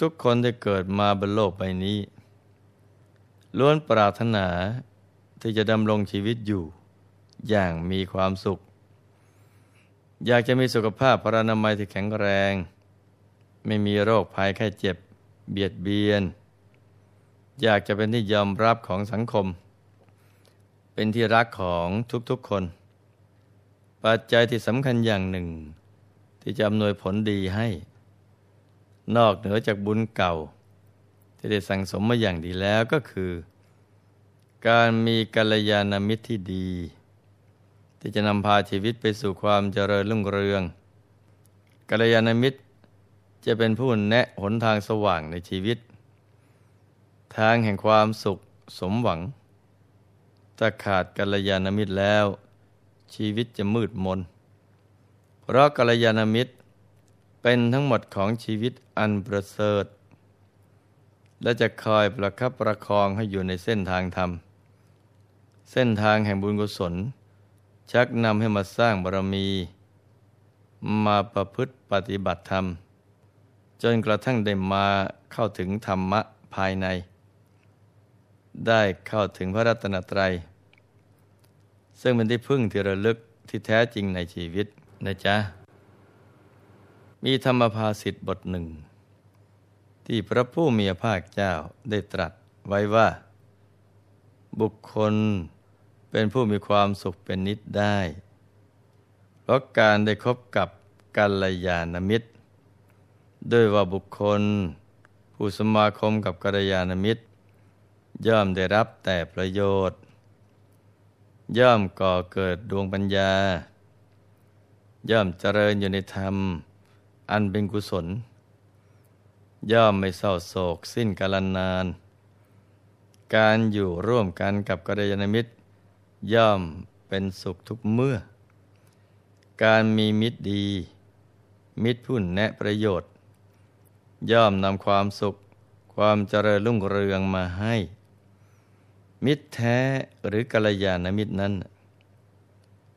ทุกๆคนที่เกิดมาบนโลกใบนี้ ล้วนปรารถนาที่จะดำรงชีวิตอยู่ อย่างมีความสุข อยากจะมีสุขภาพพรานามัยที่แข็งแรง ไม่มีโรคภัยแค่เจ็บ เบียดเบียน อยากจะเป็นที่ยอมรับของสังคม เป็นที่รักของทุกๆคน ปัจจัยที่สำคัญอย่างหนึ่ง ที่จะอำนวยผลดีให้ นอกเหนือจากบุญเก่า ที่ได้สั่งสมมาอย่างดีแล้วก็คือ การมีกัลยาณมิตรที่ดี ที่จะนำพาชีวิตไปสู่ความเจริญรุ่งเรืองกัลยาณมิตรจะเป็นผู้แนะหนทางสว่างในชีวิต ทางแห่งความสุขสมหวัง ถ้าขาดกัลยาณมิตรแล้ว ชีวิตจะมืดมน เพราะกัลยาณมิตร เป็นทั้งหมดของชีวิตอันประเสริฐ และจะคอยประคับประคองให้อยู่ในเส้นทางธรรม เส้นทางแห่งบุญกุศล ชักนำให้มาสร้างบารมี มาประพฤติปฏิบัติธรรม จนกระทั่งได้มาเข้าถึงธรรมะภายใน ได้เข้าถึงพระรัตนตรัย ซึ่งเป็นที่พึ่งที่ระลึกที่แท้จริงในชีวิตนะจ๊ะ มีธรรมภาสิทธ์บทหนึ่ง ที่พระผู้มีพระภาคเจ้าได้ตรัสไว้ว่า บุคคลเป็นผู้มีความสุขเป็นนิดได้ เพราะการได้คบกับกัลยาณมิตร ด้วยว่าบุคคล ผู้สมาคมกับกัลยาณมิตร ย่อมได้รับแต่ประโยชน์ ย่อมก่อเกิดดวงปัญญา ย่อมเจริญอยู่ในธรรม อันเป็นกุศล ย่อมไม่เศร้าโศกสิ้นกาลนาน การอยู่ร่วมกันกับกัลยาณมิตร ย่อมเป็นสุขทุกเมื่อ การมีมิตรดี มิตรผู้แนะประโยชน์ ย่อมนำความสุขความเจริญรุ่งเรืองมาให้ มิตรแท้หรือกัลยาณมิตรนั้น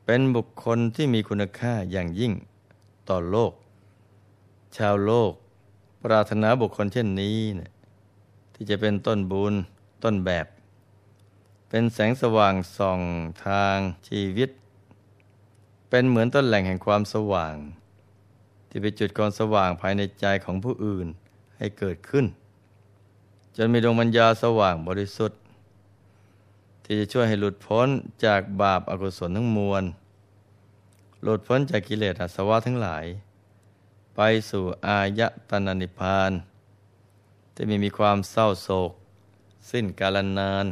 เป็นบุคคลที่มีคุณค่าอย่างยิ่งต่อโลก ชาวโลก ปรารถนาบุคคลเช่นนี้เนี่ยที่จะเป็นต้นบุญต้นแบบ เป็นแสงสว่างส่องทางชีวิต เป็นเหมือนต้นแหล่งแห่งความสว่าง ที่ไปจุดความสว่างภายในใจของผู้อื่นให้เกิดขึ้น จนมีดวงปัญญาสว่างบริสุทธิ์ ที่จะช่วยให้หลุดพ้นจากบาปอากุศลทั้งมวล หลุดพ้นจากกิเลสอาสวะทั้งหลาย ไปสู่อายตนะนิพานที่ไม่มีความเศร้าโศก สิ้นกาลนาน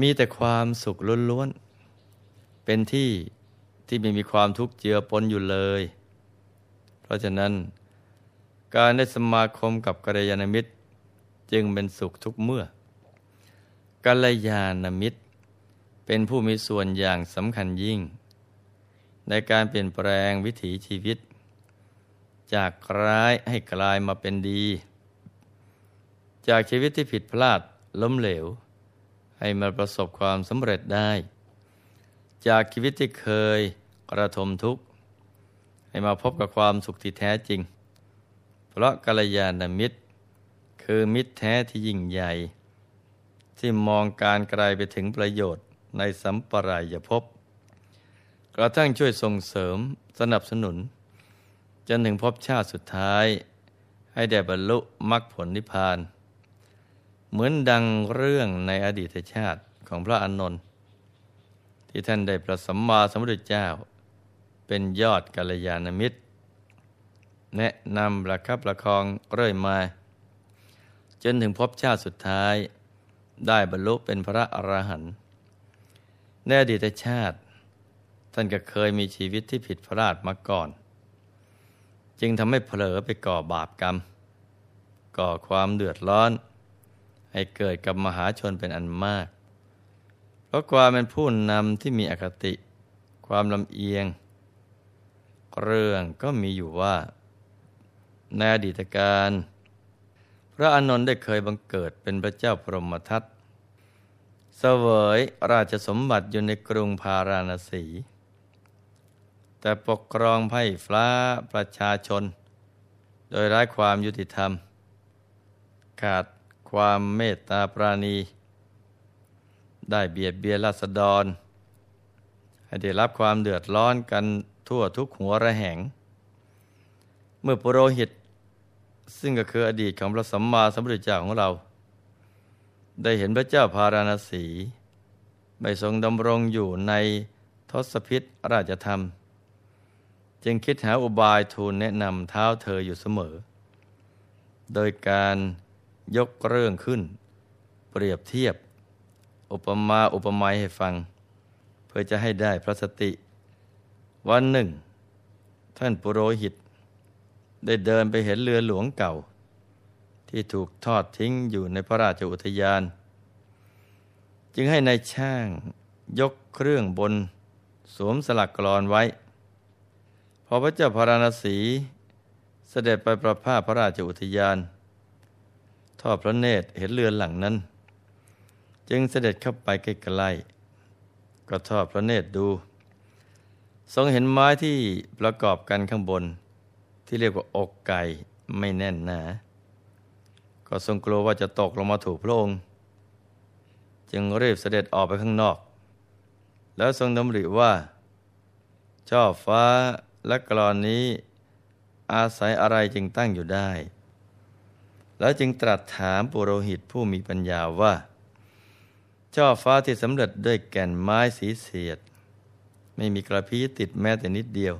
มีแต่ความสุขล้วนๆ เป็นที่ที่ไม่มีความทุกข์เจือปนอยู่เลย เพราะฉะนั้น การได้สมาคมกับกัลยาณมิตร จึงเป็นสุขทุกเมื่อกัลยาณมิตร เป็นผู้มีส่วนอย่างสำคัญยิ่ง ในการเปลี่ยนแปลงวิถีชีวิต จากร้ายให้กลายมาเป็นดี จากชีวิตที่ผิดพลาดล้มเหลว ให้มาประสบความสำเร็จได้ จากชีวิตที่เคยกระทมทุกข์ ให้มาพบกับความสุขที่แท้จริง เพราะกัลยาณมิตร คือมิตรแท้ที่ยิ่งใหญ่ ที่มองการไกลไปถึงประโยชน์ในสัมปรายภพกระทั่งช่วยส่งเสริมสนับสนุน จนถึงพบชาติสุดท้าย ให้ได้บรรลุมรรคผลนิพพาน เหมือนดังเรื่องในอดีตชาติของพระอานนท์ที่ท่านได้ประสัมมาสัมพุทธเจ้า เป็นยอดกัลยาณมิตร แนะนำประคับประคองเรื่อยมา จนถึงพบชาติสุดท้าย ได้บรรลุเป็นพระอรหันต์ในอดีตชาติ ท่านก็เคยมีชีวิตที่ผิดพลาดมาก่อน จึงทำให้เผลอไปก่อบาปกรรม ก่อความเดือดร้อน ให้เกิดกับมหาชนเป็นอันมาก เพราะความเป็นผู้นำที่มีอคติ ความลำเอียง เรื่องก็มีอยู่ว่า ในอดีตการ พระอานนท์ได้เคยบังเกิดเป็นพระเจ้าพรหมทัตเสวยราชสมบัติอยู่ในกรุงพาราณสี แต่ปกครองไพ่ฟ้าประชาชน โดยไร้ความยุติธรรม ขาดความเมตตาปราณี ได้เบียดเบียนราษฎร ให้ได้รับความเดือดร้อนกันทั่วทุกหัวระแหง เมื่อปุโรหิต ซึ่งก็คืออดีตของพระสัมมาสัมพุทธเจ้าของเรา ได้เห็นพระเจ้าพาราณสีไม่ทรงดำรงอยู่ในทศพิษราชธรรม จึงคิดหาอุบายทูลแนะนำเท้าเธออยู่เสมอ โดยการยกเรื่องขึ้น เปรียบเทียบ อุปมาอุปไมยให้ฟัง เพื่อจะให้ได้พระสติ วันหนึ่ง ท่านปุโรหิต ได้เดินไปเห็นเรือหลวงเก่า ที่ถูกทอดทิ้งอยู่ในพระราชอุทยาน จึงให้ในายช่างยกเครื่องบน สวมสลักกรอนไว้ อพระเจ้าพาราณสี เสด็จไปประพาสพระราชอุทยาน ทอดพระเนตรเห็นเรือนหลังนั้น จึงเสด็จเข้าไปใกล้ๆก็ทอดพระเนตรดู ทรงเห็นไม้ที่ประกอบกันข้างบน ที่เรียกว่าอกไก่ไม่แน่นหนาก็ทรงกลัวว่าจะตกลงมาถูกพระองค์ จึงรีบเสด็จออกไปข้างนอก แล้วทรงดำริว่า ช่อฟ้า และกรอนนี้อาศัยอะไรจึงตั้งอยู่ได้ แล้วจึงตรัสถามปุโรหิตผู้มีปัญญาว่า ช่อฟ้าที่สำเร็จด้วยแก่นไม้สีเสียด ไม่มีกระพี้ติดแม้แต่นิดเดียว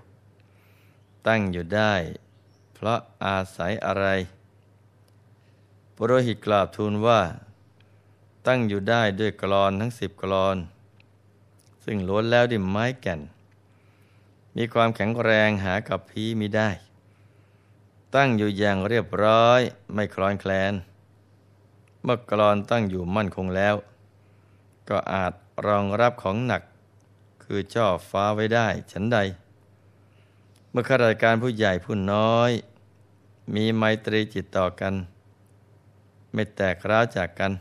ตั้งอยู่ได้ เพราะอาศัยอะไร ปุโรหิตกราบทูลว่า ตั้งอยู่ได้ด้วยกรอนทั้งสิบกรอน ซึ่งล้วนแล้วด้วยไม้แก่น มีความแข็งแรงหากับพีมิได้ ตั้งอยู่อย่างเรียบร้อยไม่คลอนแคลน เมื่อกรอนตั้งอยู่มั่นคงแล้ว ก็อาจรองรับของหนัก คือจ่อฟ้าไว้ได้ฉันใด เมื่อข้าราชการผู้ใหญ่ผู้น้อย มีไมตรีจิตต่อกัน ไม่แตกร้าวจากกัน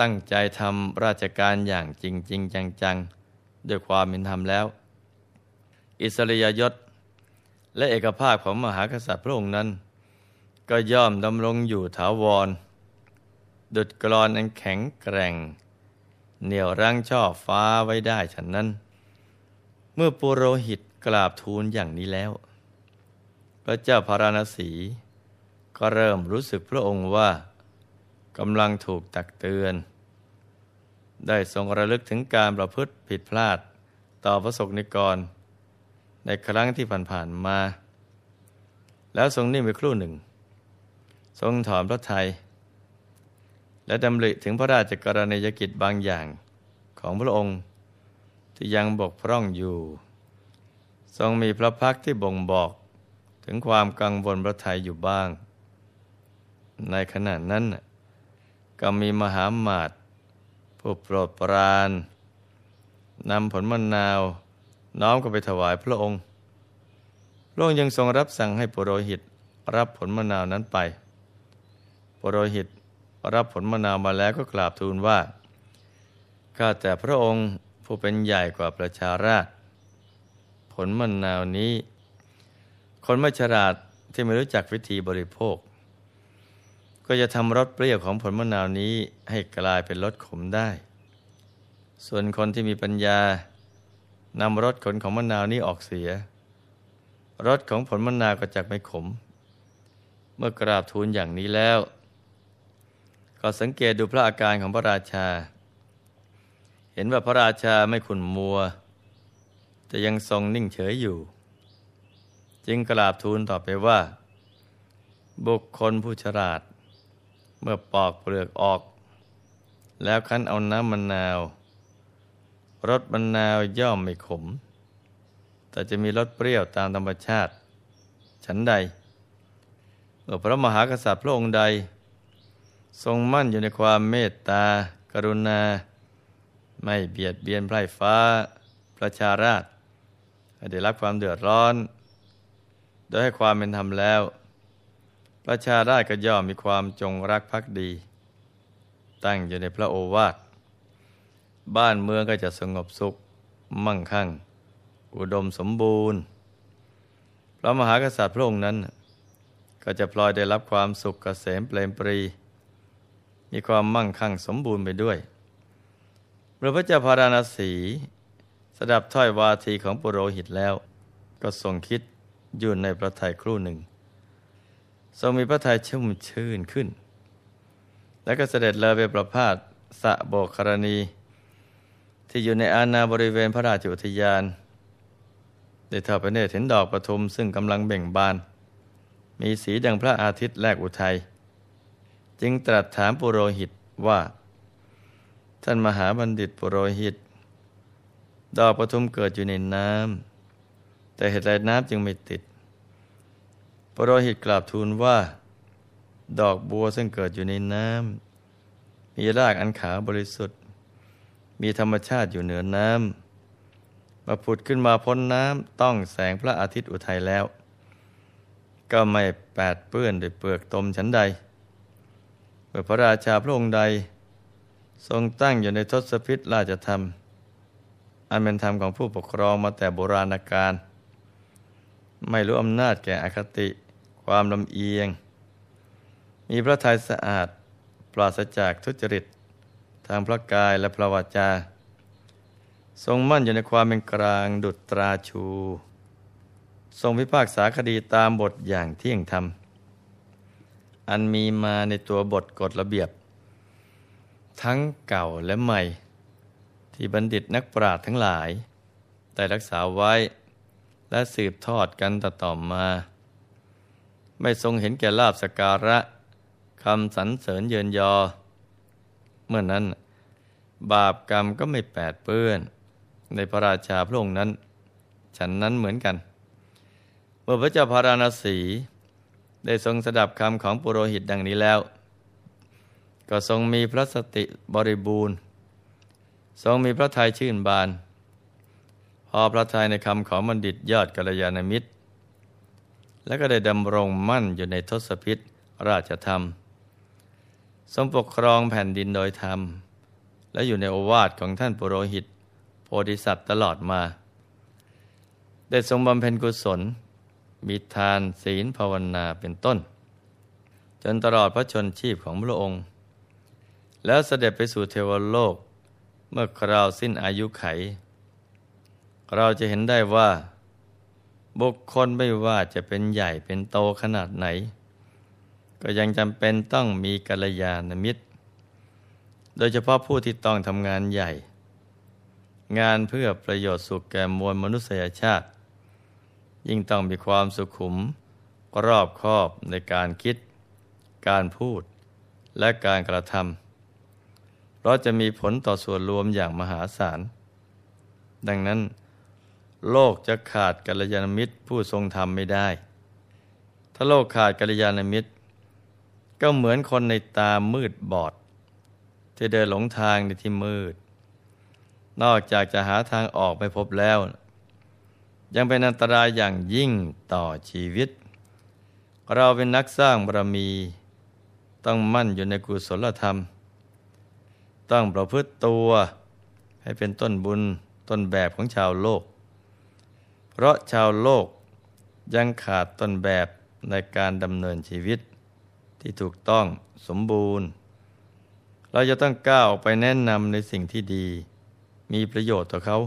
ตั้งใจทำราชการอย่างจริงจริงจังจังด้วยความเป็นธรรมแล้ว อิสริยยศ และเอกภาพของมหากษัตริย์พระองค์นั้น ก็ย่อมดำรงอยู่ถาวร ดุดกรอนอันแข็งแกร่ง เหนี่ยวรั้งช่อฟ้าไว้ได้ฉันนั้น เมื่อปุโรหิตกราบทูลอย่างนี้แล้ว พระเจ้าพาราณสี ก็เริ่มรู้สึกพระองค์ว่ากำลังถูกตักเตือน ได้ทรงระลึกถึงการประพฤติผิดพลาดต่อพระสกนิกร ในครั้งที่ผ่านๆมา แล้วทรงนิ่งไปครู่หนึ่ง ทรงถอนพระทัยและดำริถึงพระราชกรณียกิจบางอย่างของพระองค์ที่ยังบกพร่องอยู่ ทรงมีพระพักที่บ่งบอกถึงความกังวลพระทัยอยู่บ้าง ในขณะนั้นก็มีมหาหมาตผู้โปรดปรานนำผลมะนาว น้อมก็ไปถวายพระองค์พระองค์ยังทรงรับสั่งให้ปุโรหิตรับผลมะนาวนั้นไปปุโรหิตรับผลมะนาวมาแล้วก็กราบทูลว่าข้าแต่พระองค์ผู้เป็นใหญ่กว่าประชาราชผลมะนาวนี้ คนไม่ฉลาดที่ไม่รู้จักวิธีบริโภค ก็จะทำรสเปรี้ยวของผลมะนาวนี้ให้กลายเป็นรสขมได้ ส่วนคนที่มีปัญญา นำรสขนของมะนาวนี้ออกเสียรสของผลมะนาวก็จะไม่ขม เมื่อกราบทูลอย่างนี้แล้ว ก็สังเกตดูพระอาการของพระราชา เห็นว่าพระราชาไม่ขุนมัว แต่ยังทรงนิ่งเฉยอยู่ จึงกราบทูลต่อไปว่า บุคคลผู้ฉลาด เมื่อปอกเปลือกออก แล้วคั้นเอาน้ำมะนาว รสมะนาวย่อมไม่ขม แต่จะมีรสเปรี้ยวตามธรรมชาติ ฉันใดเมื่อพระมหากษัตริย์พระองค์ใด ทรงมั่นอยู่ในความเมตตา กรุณา ไม่เบียดเบียนไพร่ฟ้า ประชาราชได้รับความเดือดร้อน โดยให้ความเป็นธรรมแล้ว ประชาราชก็ย่อมมีความจงรักภักดี ตั้งอยู่ในพระโอวาท บ้านเมืองก็จะสงบสุข มั่งคั่ง อุดมสมบูรณ์ พระมหากษัตริย์พระองค์นั้น ก็จะพลอยได้รับความสุขเกษมเปลมปรี มีความมั่งคั่งสมบูรณ์ไปด้วยพระพเจ้าพาราณสีสดับถ้อยวาทีของปุโรหิตแล้ว ก็ทรงคิดอยู่ในพระทัยครู่หนึ่ง ทรงมีพระทัยชุ่มชื่นขึ้น แล้วก็เสด็จเลยไปประพาสสะโบกครณี ที่อยู่ในอาณาบริเวณพระราชอุทยาน ได้ทอดพระเนตรเห็นดอกประทุมซึ่งกำลังเบ่งบาน มีสีดังพระอาทิตย์แลกอุทัย จึงตรัสถามปุโรหิตว่า ท่านมหาบัณฑิตปุโรหิต ดอกประทุมเกิดอยู่ในน้ำแต่เหตุไรน้ำจึงไม่ติดปุโรหิตกราบทูลว่า ดอกบัวซึ่งเกิดอยู่ในน้ำมีรากอันขาวบริสุทธิ์ มีธรรมชาติอยู่เหนือน้ำมาผุดขึ้นมาพ้นน้ำต้องแสงพระอาทิตย์อุทัยแล้ว ก็ไม่แปดเปื้อนด้วยเปลือกตมชั้นใดเมื่อพระราชาพระองค์ใด ทรงตั้งอยู่ในทศพิษราชธรรม อันเป็นธรรมของผู้ปกครองมาแต่โบราณกาลไม่รู้อำนาจแก่อคติ ความลำเอียง มีพระทัยสะอาด ปราศจากทุจริต ทางพระกายและพระวจา ทรงมั่นอยู่ในความเป็นกลางดุจตราชู ทรงพิพากษาคดีตามบทอย่างเที่ยงธรรม อันมีมาในตัวบทกฎระเบียบ ทั้งเก่าและใหม่ ที่บัณฑิตนักปราชญ์ทั้งหลายแต่รักษาไว้และสืบทอดกันต่อต่อมา ไม่ทรงเห็นแก่ลาบสการะคำสรรเสริญเยินยอ เมื่อนนั้น บาปกรรมก็ไม่แปดเปื้อน ในพระราชาพระองค์นั้น ฉันนั้นเหมือนกัน เมื่อพระเจ้าพาราณสี ได้ทรงสดับคำของปุโรหิตดังนี้แล้ว ก็ทรงมีพระสติบริบูรณ์ ทรงมีพระทัยชื่นบาน พอพระทัยในคำของบัณฑิตยอดกัลยาณมิตร และก็ได้ดำรงมั่นอยู่ในทศพิษราชธรรม ทรงปกครองแผ่นดินโดยธรรม และอยู่ในโอวาทของท่านปุโรหิต โพธิสัตว์ตลอดมา ได้ทรงบำเพ็ญกุศล มีทานศีลภาวนาเป็นต้น จนตลอดพระชนชีพของพระองค์ แล้วเสด็จไปสู่เทวโลก เมื่อคราวสิ้นอายุไข เราจะเห็นได้ว่า บุคคลไม่ว่าจะเป็นใหญ่เป็นโตขนาดไหน ก็ยังจำเป็นต้องมีกัลยาณมิตร โดยเฉพาะผู้ที่ต้องทำงานใหญ่ งานเพื่อประโยชน์สุขแก่มวลมนุษยชาติ ยิ่งต้องมีความสุขุม รอบคอบในการคิด การพูด และการกระทำเพราะจะมีผลต่อส่วนรวมอย่างมหาศาล ดังนั้นโลกจะขาดกัลยาณมิตรผู้ทรงธรรมไม่ได้ ถ้าโลกขาดกัลยาณมิตร ก็เหมือนคนในตามืดบอด ที่เดินหลงทางในที่มืด นอกจากจะหาทางออกไม่พบแล้ว ยังเป็นอันตรายอย่างยิ่งต่อชีวิต เราเป็นนักสร้างบารมี ต้องมั่นอยู่ในกุศลธรรม ต้องประพฤติตัวให้เป็นต้นบุญต้นแบบของชาวโลก เพราะชาวโลกยังขาดต้นแบบในการดำเนินชีวิต ที่ถูกต้องสมบูรณ์ เราจะต้องก้าวออกไปแนะนำในสิ่งที่ดี มีประโยชน์ต่อเขา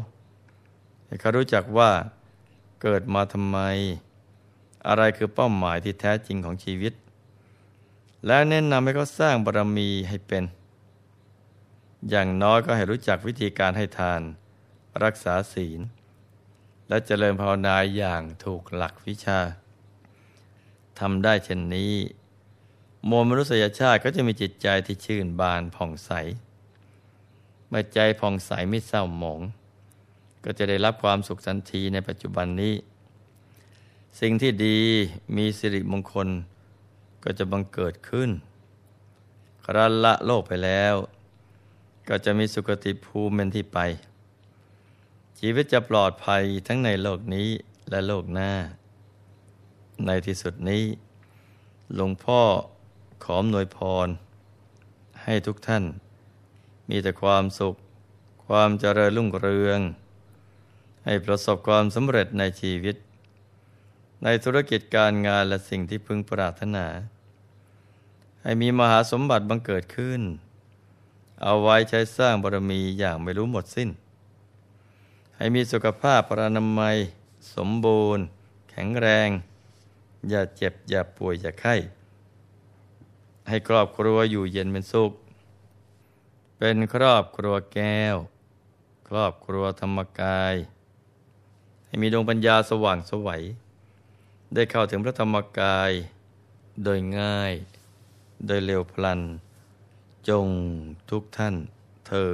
ให้เขารู้จักว่าเกิดมาทำไม อะไรคือเป้าหมายที่แท้จริงของชีวิต แล้วแนะนำให้เขาสร้างบารมีให้เป็น อย่างน้อยก็ให้รู้จักวิธีการให้ทาน รักษาศีล และเจริญภาวนาอย่างถูกหลักวิชาทำได้เช่นนี้ มวลมนุษยชาติก็จะมีจิตใจที่ชื่นบานผ่องใส เมื่อใจผ่องใสไม่เศร้าหมอง ก็จะได้รับความสุขสันทีในปัจจุบันนี้ สิ่งที่ดีมีสิริมงคลก็จะบังเกิดขึ้น ครั้นละโลกไปแล้ว ก็จะมีสุคติภูมิเป็นที่ไป ชีวิตจะปลอดภัยทั้งในโลกนี้และโลกหน้า ในที่สุดนี้ หลวงพ่อ ขอมหนวยพร ให้ทุกท่าน มีแต่ความสุข ความเจริญรุ่งเรือง ให้ประสบความสำเร็จในชีวิต ในธุรกิจการงานและสิ่งที่พึงปรารถนา ให้มีมหาสมบัติบังเกิดขึ้น เอาไว้ใช้สร้างบารมีอย่างไม่รู้หมดสิ้น ให้มีสุขภาพปรานามัย สมบูรณ์ แข็งแรง อย่าเจ็บอย่าป่วยอย่าไข้ ให้ครอบครัวอยู่เย็นเป็นสุข เป็นครอบครัวแก้ว ครอบครัวธรรมกาย ให้มีดวงปัญญาสว่างสวัย ได้เข้าถึงพระธรรมกาย โดยง่าย โดยเร็วพลัน จงทุกท่านเทิ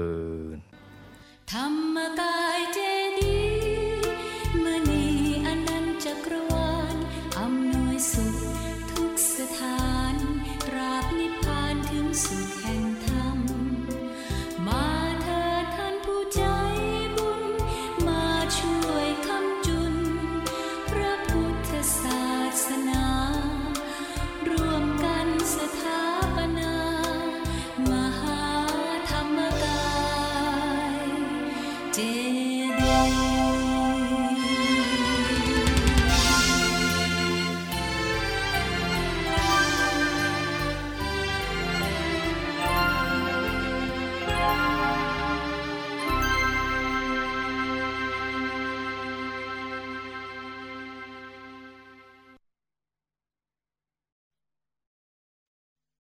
นธรรมกาย